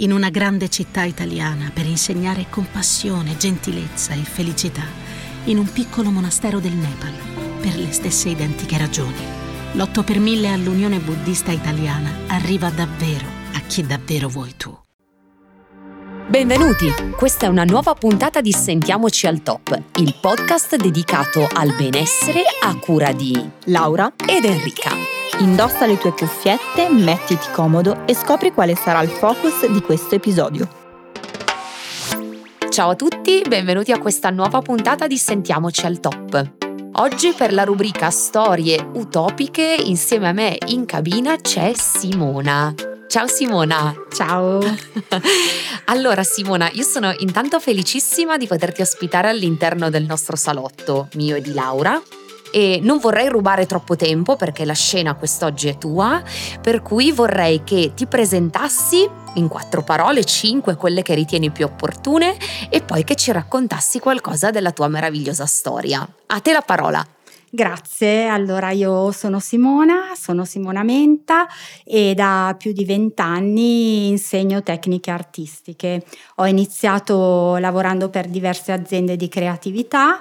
in una grande città italiana per insegnare compassione, gentilezza e felicità, in un piccolo monastero del Nepal, per le stesse identiche ragioni. L'8 per 1000 all'Unione Buddista Italiana arriva davvero a chi davvero vuoi tu. Benvenuti! Questa è una nuova puntata di Sentiamoci al Top, il podcast dedicato al benessere a cura di Laura ed Enrica. Indossa le tue cuffiette, mettiti comodo e scopri quale sarà il focus di questo episodio. Ciao a tutti, benvenuti a questa nuova puntata di Sentiamoci al Top. Oggi per la rubrica Storie utopiche insieme a me in cabina c'è Simona. Ciao Simona. Ciao. allora Simona, io sono intanto felicissima di poterti ospitare all'interno del nostro salotto, mio e di Laura, e non vorrei rubare troppo tempo perché la scena quest'oggi è tua, per cui vorrei che ti presentassi in quattro parole, cinque quelle che ritieni più opportune e poi che ci raccontassi qualcosa della tua meravigliosa storia. A te la parola. Grazie, allora io sono Simona, sono Simona Menta e da più di vent'anni insegno tecniche artistiche. Ho iniziato lavorando per diverse aziende di creatività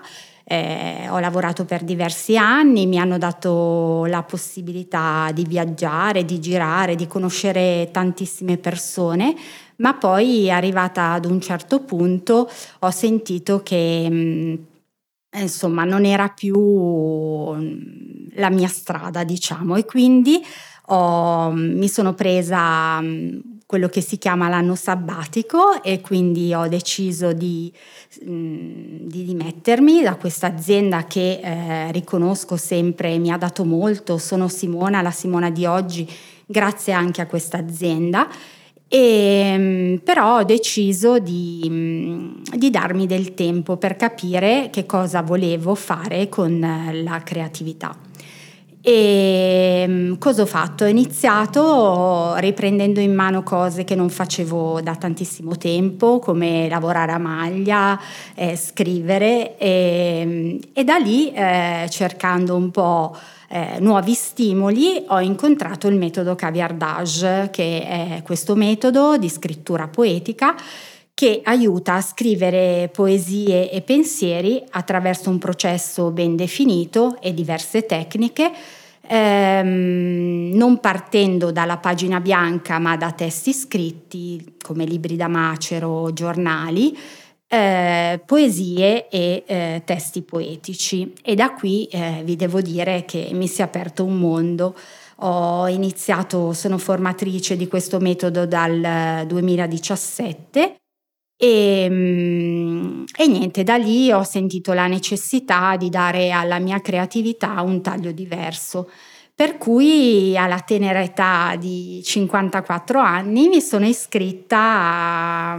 eh, ho lavorato per diversi anni, mi hanno dato la possibilità di viaggiare, di girare, di conoscere tantissime persone, ma poi arrivata ad un certo punto ho sentito che mh, mm, insomma non era più mm, la mia strada, diciamo, e quindi ho, mi sono presa mm, quello che si chiama l'anno sabbatico e quindi ho deciso di, mm, di dimettermi da questa azienda che eh, riconosco sempre mi ha dato molto. Sono Simona, la Simona di oggi, grazie anche a questa azienda. E, mm, però ho deciso di, mm, di, darmi del tempo per capire che cosa volevo fare con la creatività. E mm, cosa ho fatto? Ho iniziato riprendendo in mano cose che non facevo da tantissimo tempo, come lavorare a maglia, eh, scrivere e, mm, e, da lì eh, cercando un po' eh, nuovi stimoli ho incontrato il metodo caviardage, che è questo metodo di scrittura poetica che aiuta a scrivere poesie e pensieri attraverso un processo ben definito e diverse tecniche, ehm, non partendo dalla pagina bianca ma da testi scritti come libri da macero, giornali, eh, poesie e eh, testi poetici. E da qui eh, vi devo dire che mi si è aperto un mondo. Ho iniziato, sono formatrice di questo metodo dal 2017 e, mm, e, niente, da lì ho sentito la necessità di dare alla mia creatività un taglio diverso. Per cui alla tenera età di 54 anni mi sono iscritta a,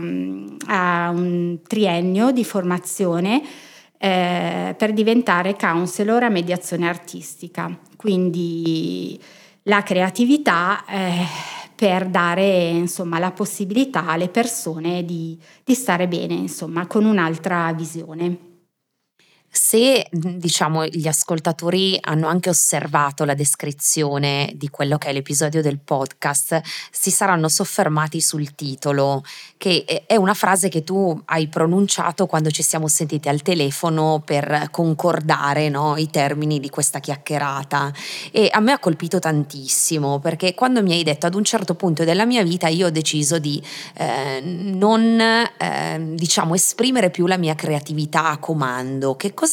a un triennio di formazione eh, per diventare counselor a mediazione artistica. Quindi la creatività eh, per dare insomma, la possibilità alle persone di, di stare bene insomma, con un'altra visione. Se diciamo gli ascoltatori hanno anche osservato la descrizione di quello che è l'episodio del podcast, si saranno soffermati sul titolo, che è una frase che tu hai pronunciato quando ci siamo sentiti al telefono per concordare no, i termini di questa chiacchierata. E a me ha colpito tantissimo perché quando mi hai detto ad un certo punto della mia vita io ho deciso di eh, non eh, diciamo esprimere più la mia creatività a comando. Che cosa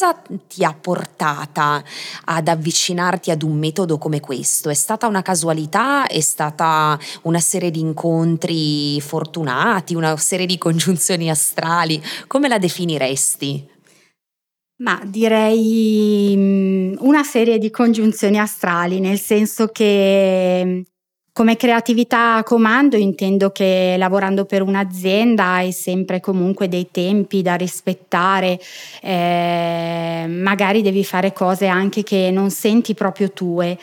ti ha portata ad avvicinarti ad un metodo come questo? È stata una casualità? È stata una serie di incontri fortunati, una serie di congiunzioni astrali? Come la definiresti? Ma direi mm, una serie di congiunzioni astrali, nel senso che come creatività a comando intendo che lavorando per un'azienda hai sempre comunque dei tempi da rispettare, eh, magari devi fare cose anche che non senti proprio tue.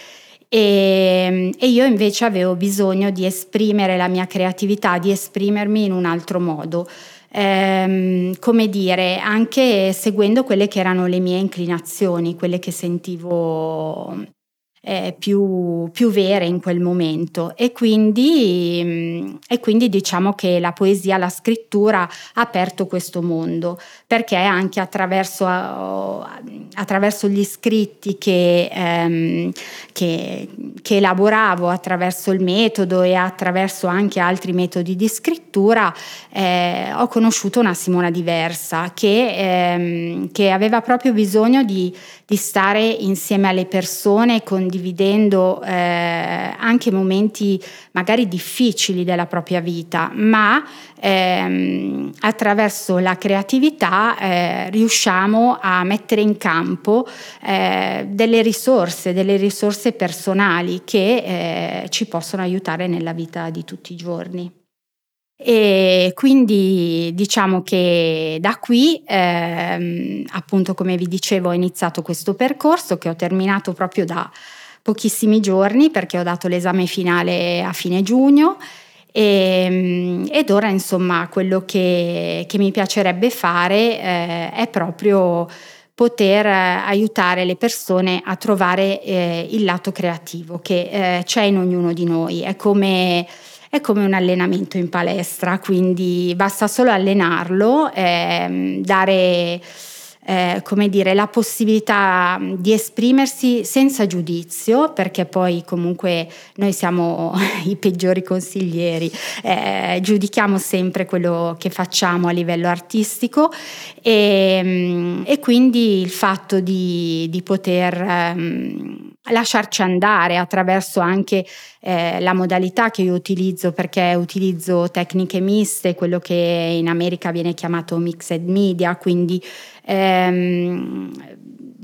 E, e, io invece avevo bisogno di esprimere la mia creatività, di esprimermi in un altro modo. Ehm, come dire, anche seguendo quelle che erano le mie inclinazioni, quelle che sentivo eh, più, più, vere in quel momento. E quindi, mm, e quindi diciamo che la poesia, la scrittura ha aperto questo mondo perché anche attraverso, attraverso gli scritti che, ehm, che, che, elaboravo, attraverso il metodo e attraverso anche altri metodi di scrittura eh, ho conosciuto una Simona diversa che, ehm, che aveva proprio bisogno di, di stare insieme alle persone con condividendo eh, anche momenti magari difficili della propria vita, ma ehm, attraverso la creatività eh, riusciamo a mettere in campo eh, delle risorse, delle risorse personali che eh, ci possono aiutare nella vita di tutti i giorni. E quindi diciamo che da qui, ehm, appunto come vi dicevo, ho iniziato questo percorso che ho terminato proprio da pochissimi giorni perché ho dato l'esame finale a fine giugno. E, ehm, ed ora insomma quello che, che mi piacerebbe fare eh, è proprio poter aiutare le persone a trovare eh, il lato creativo che eh, c'è in ognuno di noi, è come, è come, un allenamento in palestra, quindi basta solo allenarlo, ehm, dare eh, come dire, la possibilità di esprimersi senza giudizio, perché poi comunque noi siamo i peggiori consiglieri, eh, giudichiamo sempre quello che facciamo a livello artistico e, mm, e quindi il fatto di, di poter um, lasciarci andare attraverso anche eh, la modalità che io utilizzo perché utilizzo tecniche miste, quello che in America viene chiamato mixed media, quindi ehm,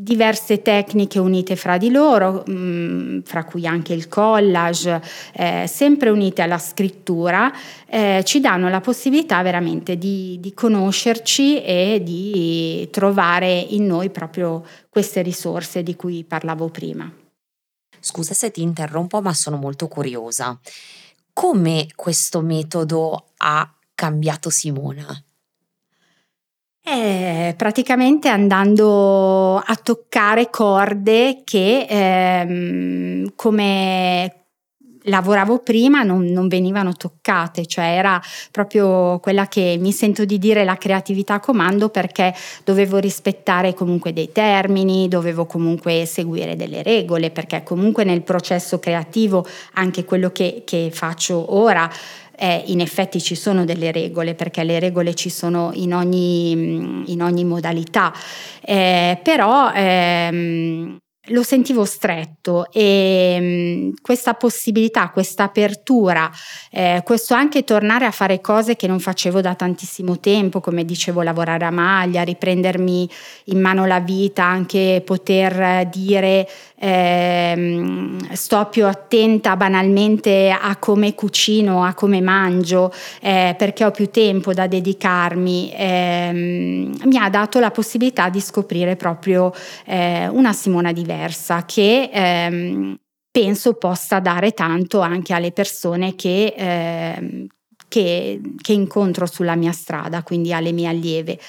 diverse tecniche unite fra di loro, mh, mm, fra cui anche il collage, eh, sempre unite alla scrittura, eh, ci danno la possibilità veramente di, di, conoscerci e di trovare in noi proprio queste risorse di cui parlavo prima. Scusa se ti interrompo, ma sono molto curiosa. Come questo metodo ha cambiato Simona? Eh, praticamente andando a toccare corde che ehm, come lavoravo prima non, non, venivano toccate, cioè era proprio quella che mi sento di dire la creatività a comando perché dovevo rispettare comunque dei termini, dovevo comunque seguire delle regole, perché comunque nel processo creativo anche quello che, che faccio ora eh, in effetti ci sono delle regole perché le regole ci sono in ogni, in ogni modalità, eh, però ehm, lo sentivo stretto e mh, mm, questa possibilità, questa apertura, eh, questo anche tornare a fare cose che non facevo da tantissimo tempo, come dicevo, lavorare a maglia, riprendermi in mano la vita, anche poter dire eh, sto più attenta banalmente a come cucino, a come mangio, eh, perché ho più tempo da dedicarmi, ehm, mi ha dato la possibilità di scoprire proprio eh, una Simona diversa che ehm, penso possa dare tanto anche alle persone che, ehm, che, che incontro sulla mia strada, quindi alle mie allieve.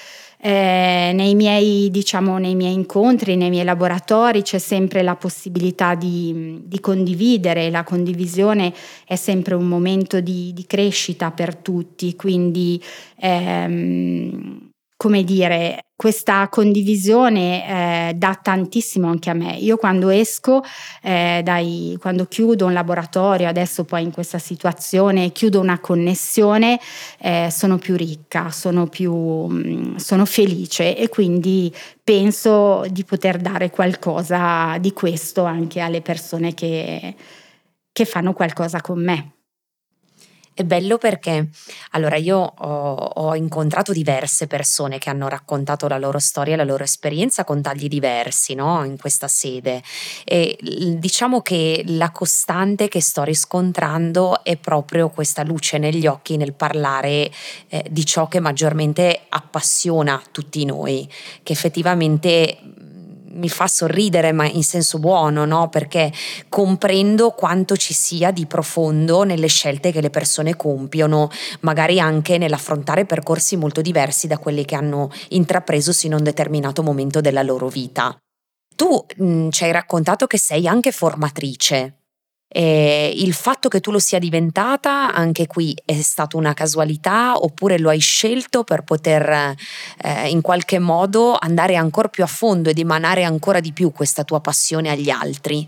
Eh, nei, miei, diciamo, nei miei incontri, nei miei laboratori c'è sempre la possibilità di, di condividere, la condivisione è sempre un momento di, di crescita per tutti, quindi ehm, come dire, questa condivisione eh, dà tantissimo anche a me. Io quando esco, eh, dai, quando chiudo un laboratorio, adesso poi in questa situazione chiudo una connessione, eh, sono più ricca, sono più mm, sono felice e quindi penso di poter dare qualcosa di questo anche alle persone che, che fanno qualcosa con me. È bello perché allora io ho, ho, incontrato diverse persone che hanno raccontato la loro storia, la loro esperienza con tagli diversi no? in questa sede e diciamo che la costante che sto riscontrando è proprio questa luce negli occhi nel parlare eh, di ciò che maggiormente appassiona tutti noi, che effettivamente mi fa sorridere, ma in senso buono, no? Perché comprendo quanto ci sia di profondo nelle scelte che le persone compiono, magari anche nell'affrontare percorsi molto diversi da quelli che hanno intrapreso sino a un determinato momento della loro vita. Tu mh, ci hai raccontato che sei anche formatrice. E il fatto che tu lo sia diventata, anche qui è stata una casualità oppure lo hai scelto per poter eh, in qualche modo andare ancora più a fondo ed emanare ancora di più questa tua passione agli altri?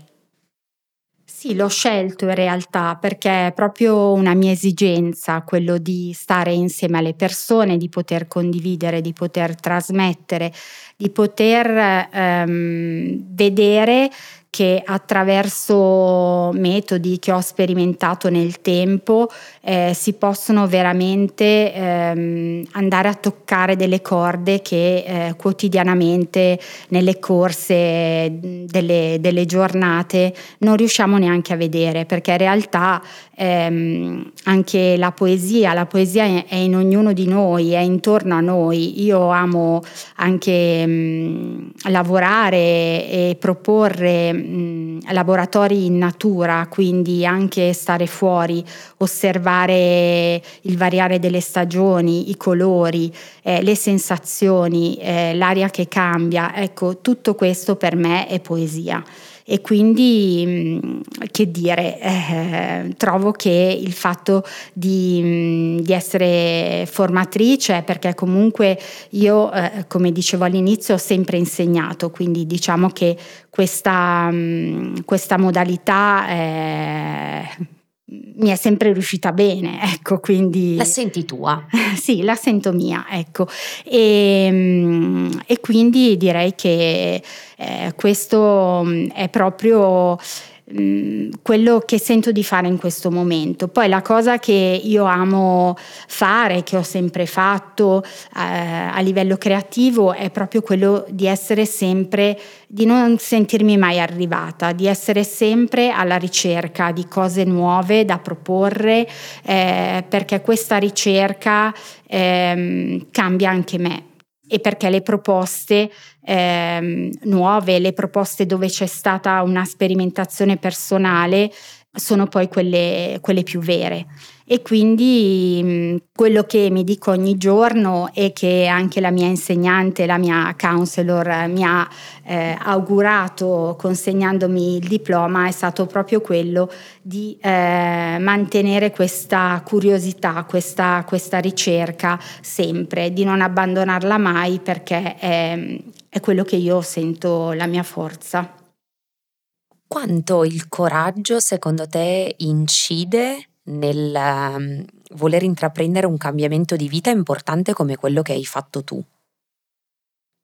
Sì, l'ho scelto in realtà perché è proprio una mia esigenza quello di stare insieme alle persone, di poter condividere, di poter trasmettere, di poter ehm, vedere che attraverso metodi che ho sperimentato nel tempo eh, si possono veramente ehm, andare a toccare delle corde che eh, quotidianamente nelle corse delle, delle, giornate non riusciamo neanche a vedere perché in realtà ehm, anche la poesia, la poesia è in ognuno di noi, è intorno a noi. Io amo anche mh, mm, lavorare e proporre mh, laboratori in natura, quindi anche stare fuori, osservare il variare delle stagioni, i colori, eh, le sensazioni, eh, l'aria che cambia. Ecco, tutto questo per me è poesia e quindi mm, che dire, eh, trovo che il fatto di, mm, di, essere formatrice, perché comunque io, eh, come dicevo all'inizio, ho sempre insegnato, quindi diciamo che questa, mm, questa modalità... Eh, mi è sempre riuscita bene, ecco, quindi... La senti tua? sì, la sento mia, ecco. E, ehm, e quindi direi che eh, questo mm, è proprio Quello che sento di fare in questo momento. Poi la cosa che io amo fare, che ho sempre fatto eh, a livello creativo, è proprio quello di essere sempre, di non sentirmi mai arrivata, di essere sempre alla ricerca di cose nuove da proporre, eh, perché questa ricerca eh, cambia anche me e perché le proposte eh, nuove, le proposte dove c'è stata una sperimentazione personale sono poi quelle, quelle più vere. E quindi mh, quello che mi dico ogni giorno e che anche la mia insegnante, la mia counselor mi ha eh, augurato consegnandomi il diploma è stato proprio quello di eh, mantenere questa curiosità, questa, questa, ricerca sempre, di non abbandonarla mai perché è, è quello che io sento la mia forza. Quanto il coraggio secondo te incide nel um, voler intraprendere un cambiamento di vita importante come quello che hai fatto tu?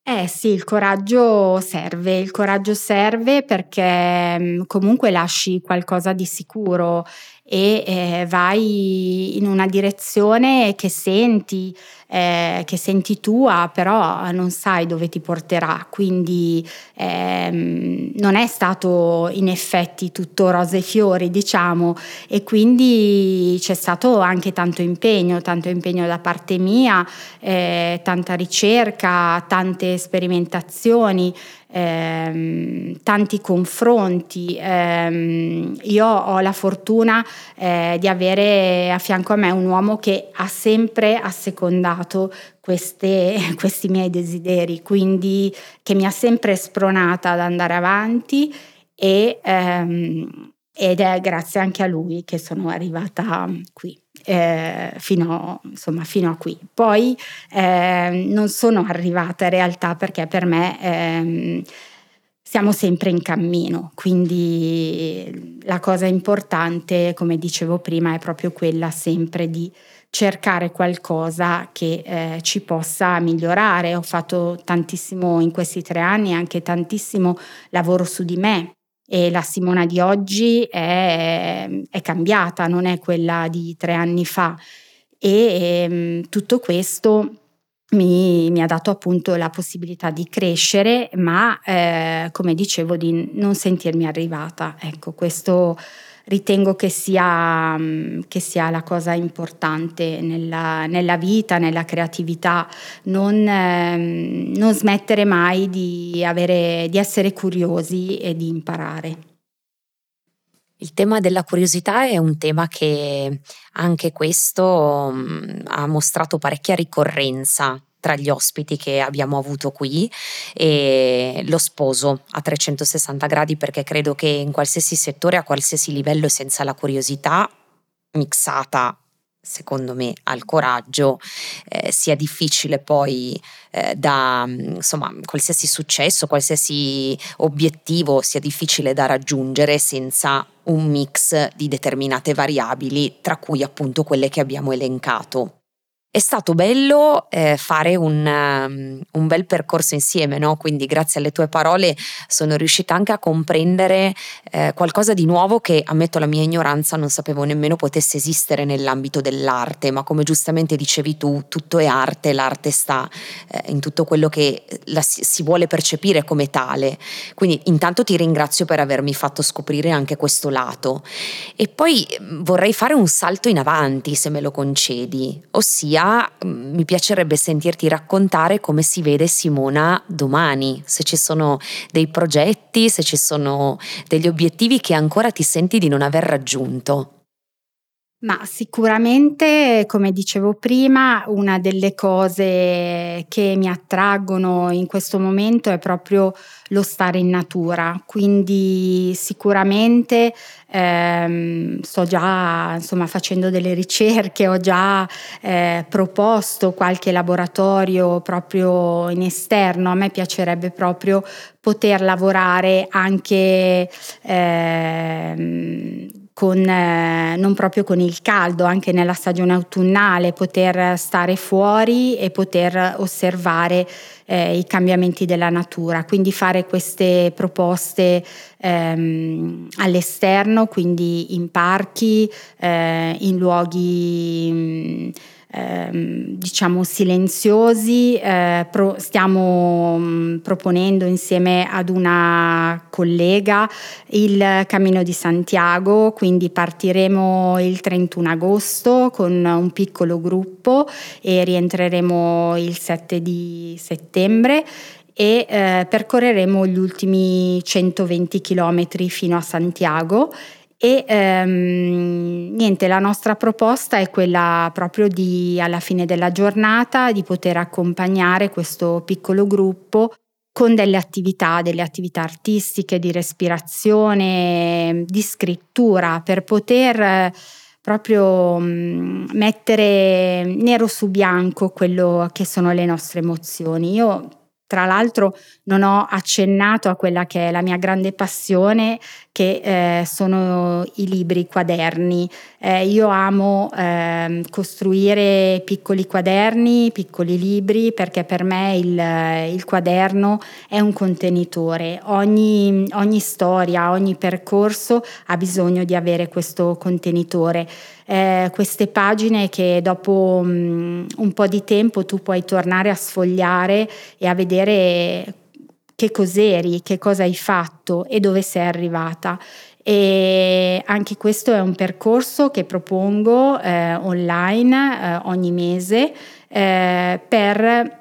Eh sì, il coraggio serve, il coraggio serve perché mm, comunque lasci qualcosa di sicuro e eh, vai in una direzione che senti, eh, che senti tua, però non sai dove ti porterà. Quindi ehm, non è stato in effetti tutto rose e fiori, diciamo, e quindi c'è stato anche tanto impegno, tanto impegno da parte mia, eh, tanta ricerca, tante sperimentazioni ehm, tanti confronti. Ehm, io ho la fortuna eh, di avere a fianco a me un uomo che ha sempre assecondato queste, questi miei desideri, quindi che mi ha sempre spronata ad andare avanti e, ehm, ed è grazie anche a lui che sono arrivata qui eh, fino, insomma, fino, a qui. Poi eh, non sono arrivata in realtà perché per me eh, siamo sempre in cammino, quindi la cosa importante, come dicevo prima, è proprio quella sempre di cercare qualcosa che eh, ci possa migliorare. Ho fatto tantissimo in questi tre anni, anche tantissimo lavoro su di me, e la Simona di oggi è, è cambiata, non è quella di tre anni fa e, ehm, tutto questo mi, mi, ha dato appunto la possibilità di crescere, ma eh, come dicevo di non sentirmi arrivata. Ecco, questo ritengo che sia, mm, che sia la cosa importante nella, nella vita, nella creatività, non, ehm, non smettere mai di, avere, di essere curiosi e di imparare. Il tema della curiosità è un tema che anche questo mm, ha mostrato parecchia ricorrenza tra gli ospiti che abbiamo avuto qui e lo sposo a 360 gradi perché credo che in qualsiasi settore, a qualsiasi livello, senza la curiosità mixata secondo me al coraggio eh, sia difficile poi eh, da insomma qualsiasi successo qualsiasi obiettivo sia difficile da raggiungere senza un mix di determinate variabili tra cui appunto quelle che abbiamo elencato è stato bello eh, fare un, um, un, bel percorso insieme, no? quindi grazie alle tue parole sono riuscita anche a comprendere eh, qualcosa di nuovo che, ammetto la mia ignoranza, non sapevo nemmeno potesse esistere nell'ambito dell'arte, ma come giustamente dicevi tu, tutto è arte, l'arte sta eh, in tutto quello che la, si vuole percepire come tale. Quindi intanto ti ringrazio per avermi fatto scoprire anche questo lato. E poi mm, vorrei fare un salto in avanti, se me lo concedi, ossia Tuttavia mm, mi piacerebbe sentirti raccontare come si vede Simona domani, se ci sono dei progetti, se ci sono degli obiettivi che ancora ti senti di non aver raggiunto. Ma sicuramente, come dicevo prima, una delle cose che mi attraggono in questo momento è proprio lo stare in natura, quindi sicuramente ehm, sto già insomma, facendo delle ricerche, ho già eh, proposto qualche laboratorio proprio in esterno, a me piacerebbe proprio poter lavorare anche ehm, con, eh, non proprio con il caldo, anche nella stagione autunnale, poter stare fuori e poter osservare eh, i cambiamenti della natura, quindi fare queste proposte ehm, all'esterno, quindi in parchi, eh, in luoghi... Mh, Ehm, diciamo silenziosi. Eh, pro, stiamo mh, mm, proponendo insieme ad una collega il Cammino di Santiago, quindi partiremo il 31 agosto con un piccolo gruppo e rientreremo il 7 di settembre e eh, percorreremo gli ultimi 120 km fino a Santiago e ehm, niente, la nostra proposta è quella proprio di alla fine della giornata di poter accompagnare questo piccolo gruppo con delle attività, delle attività artistiche, di respirazione, di scrittura, per poter proprio mh, mettere nero su bianco quello che sono le nostre emozioni. Io tra l'altro non ho accennato a quella che è la mia grande passione, che eh, sono i libri, i quaderni. Eh, io amo eh, costruire piccoli quaderni, piccoli libri, perché per me il, il quaderno è un contenitore. Ogni, ogni storia, ogni percorso ha bisogno di avere questo contenitore eh, queste pagine che dopo um, un po' di tempo tu puoi tornare a sfogliare e a vedere che cos'eri, che cosa hai fatto e dove sei arrivata. E anche questo è un percorso che propongo eh, online eh, ogni mese eh, per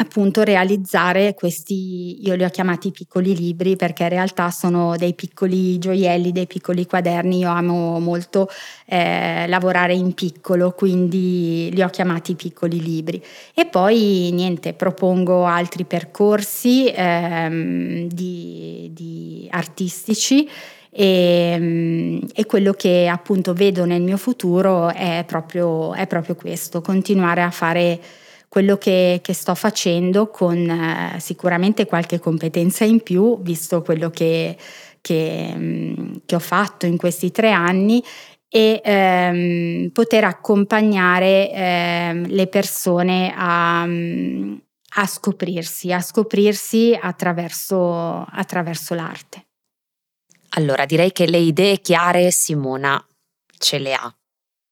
appunto realizzare questi, io li ho chiamati piccoli libri perché in realtà sono dei piccoli gioielli, dei piccoli quaderni, io amo molto eh, lavorare in piccolo, quindi li ho chiamati piccoli libri. E poi niente, propongo altri percorsi ehm, di, di artistici e, e, quello che appunto vedo nel mio futuro è proprio, è proprio questo, continuare a fare quello che, che sto facendo con eh, sicuramente qualche competenza in più, visto quello che, che, mm, che ho fatto in questi tre anni e ehm, poter accompagnare ehm, le persone a, mm, a, scoprirsi, a scoprirsi attraverso, attraverso l'arte. Allora direi che le idee chiare Simona ce le ha.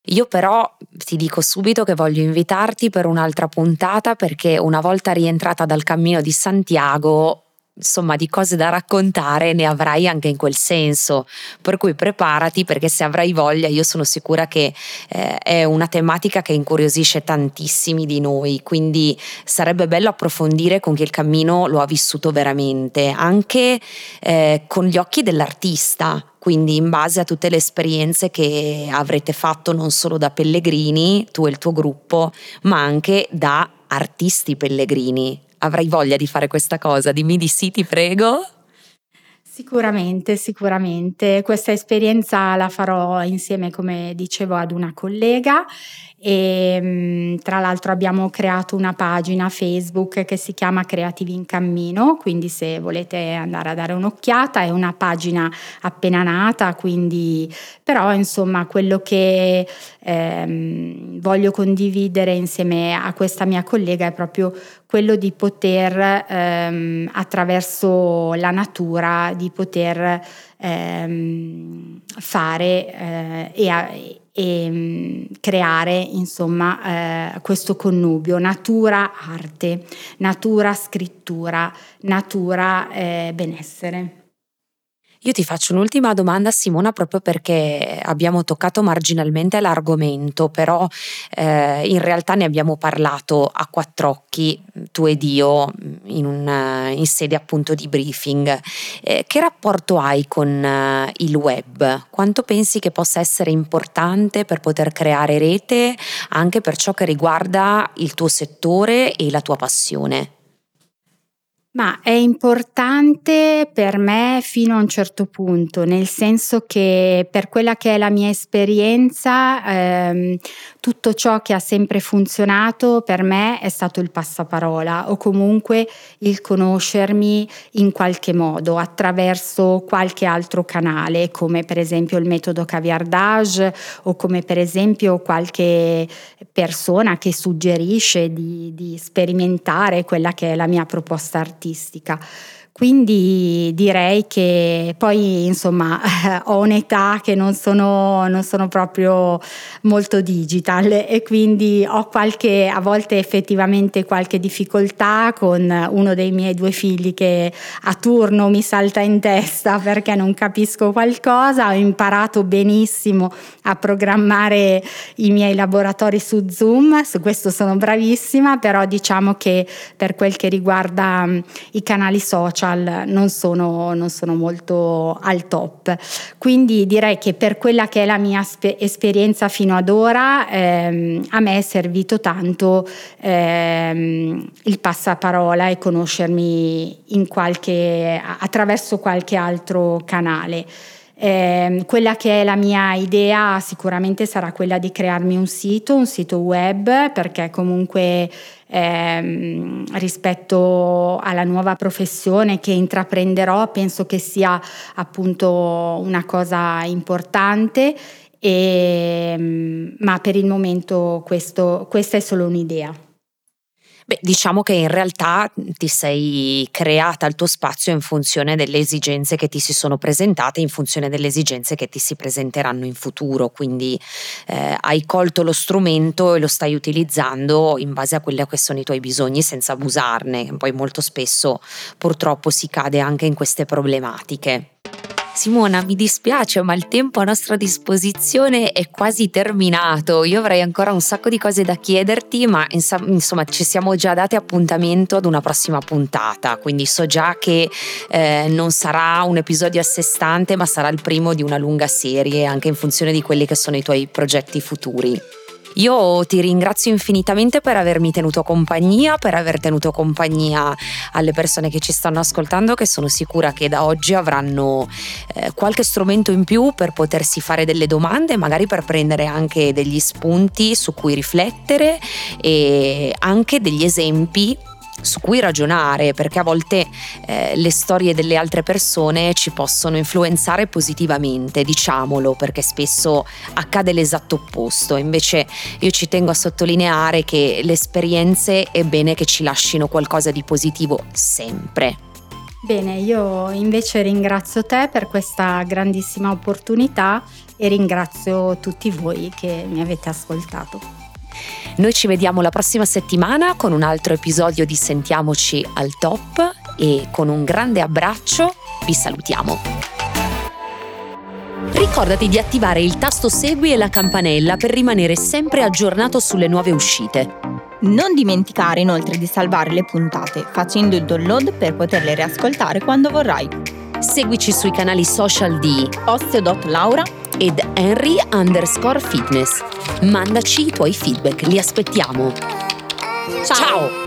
Io però ti dico subito che voglio invitarti per un'altra puntata perché una volta rientrata dal cammino di Santiago insomma di cose da raccontare ne avrai anche in quel senso. Per cui preparati perché se avrai voglia io sono sicura che eh, è una tematica che incuriosisce tantissimi di noi. Quindi sarebbe bello approfondire con chi il cammino lo ha vissuto veramente anche eh, con gli occhi dell'artista quindi in base a tutte le esperienze che avrete fatto non solo da pellegrini, tu e il tuo gruppo, ma anche da artisti pellegrini. Avrai voglia di fare questa cosa? Dimmi di sì, ti prego. Sicuramente, sicuramente. Questa esperienza la farò insieme, come dicevo, ad una collega e mm, tra l'altro abbiamo creato una pagina Facebook che si chiama Creativi in Cammino, quindi se volete andare a dare un'occhiata è una pagina appena nata, quindi però insomma quello che ehm, voglio condividere insieme a questa mia collega è proprio quello di poter ehm, attraverso la natura di poter ehm, fare eh, e, e mm, creare insomma eh, questo connubio. Natura arte, natura scrittura, natura eh, benessere. Io ti faccio un'ultima domanda Simona proprio perché abbiamo toccato marginalmente l'argomento, però eh, in realtà ne abbiamo parlato a quattro occhi, tu ed io, in, un, in sede appunto di briefing. Eh, che rapporto hai con eh, il web? Quanto pensi che possa essere importante per poter creare rete anche per ciò che riguarda il tuo settore e la tua passione? Ma è importante per me fino a un certo punto, nel senso che per quella che è la mia esperienza, ehm, tutto ciò che ha sempre funzionato per me è stato il passaparola o comunque il conoscermi in qualche modo attraverso qualche altro canale, come per esempio il metodo caviardage o come per esempio qualche persona che suggerisce di, di sperimentare quella che è la mia proposta artistica. Quindi direi che poi insomma ho un'età che non sono, non sono, proprio molto digital e quindi ho qualche, a volte effettivamente qualche difficoltà con uno dei miei due figli che a turno mi salta in testa perché non capisco qualcosa. Ho imparato benissimo a programmare i miei laboratori su Zoom, su questo sono bravissima, però diciamo che per quel che riguarda i canali social social non sono, non sono molto al top. Quindi direi che per quella che è la mia spe- esperienza fino ad ora, ehm, a me è servito tanto ehm, il passaparola e conoscermi qualche, attraverso qualche altro canale. Eh, quella che è la mia idea sicuramente sarà quella di crearmi un sito, un sito web, perché comunque ehm, rispetto alla nuova professione che intraprenderò penso che sia appunto una cosa importante. E, ma per il momento questo, questa è solo un'idea. Beh, diciamo che in realtà ti sei creata il tuo spazio in funzione delle esigenze che ti si sono presentate, in funzione delle esigenze che ti si presenteranno in futuro, quindi eh, hai colto lo strumento e lo stai utilizzando in base a quelli che sono i tuoi bisogni senza abusarne, poi molto spesso purtroppo si cade anche in queste problematiche. Simona, mi dispiace, ma il tempo a nostra disposizione è quasi terminato. Io avrei ancora un sacco di cose da chiederti, ma insomma ci siamo già dati appuntamento ad una prossima puntata, quindi so già che eh, non sarà un episodio a sé stante, ma sarà il primo di una lunga serie, anche in funzione di quelli che sono i tuoi progetti futuri. Io ti ringrazio infinitamente per avermi tenuto compagnia, per aver tenuto compagnia alle persone che ci stanno ascoltando, che sono sicura che da oggi avranno eh, qualche strumento in più per potersi fare delle domande, magari per prendere anche degli spunti su cui riflettere e anche degli esempi su cui ragionare, perché a volte eh, le storie delle altre persone ci possono influenzare positivamente, diciamolo, perché spesso accade l'esatto opposto. Invece io ci tengo a sottolineare che le esperienze è bene che ci lasciano qualcosa di positivo sempre. Bene, io invece ringrazio te per questa grandissima opportunità e ringrazio tutti voi che mi avete ascoltato. Noi ci vediamo la prossima settimana con un altro episodio di Sentiamoci al top e con un grande abbraccio vi salutiamo. Ricordati di attivare il tasto segui e la campanella per rimanere sempre aggiornato sulle nuove uscite. Non dimenticare inoltre di salvare le puntate facendo il download per poterle riascoltare quando vorrai. Seguici sui canali social di Osteo.Laura ed Henry underscore fitness. Mandaci i tuoi feedback, li aspettiamo. Ciao! Ciao.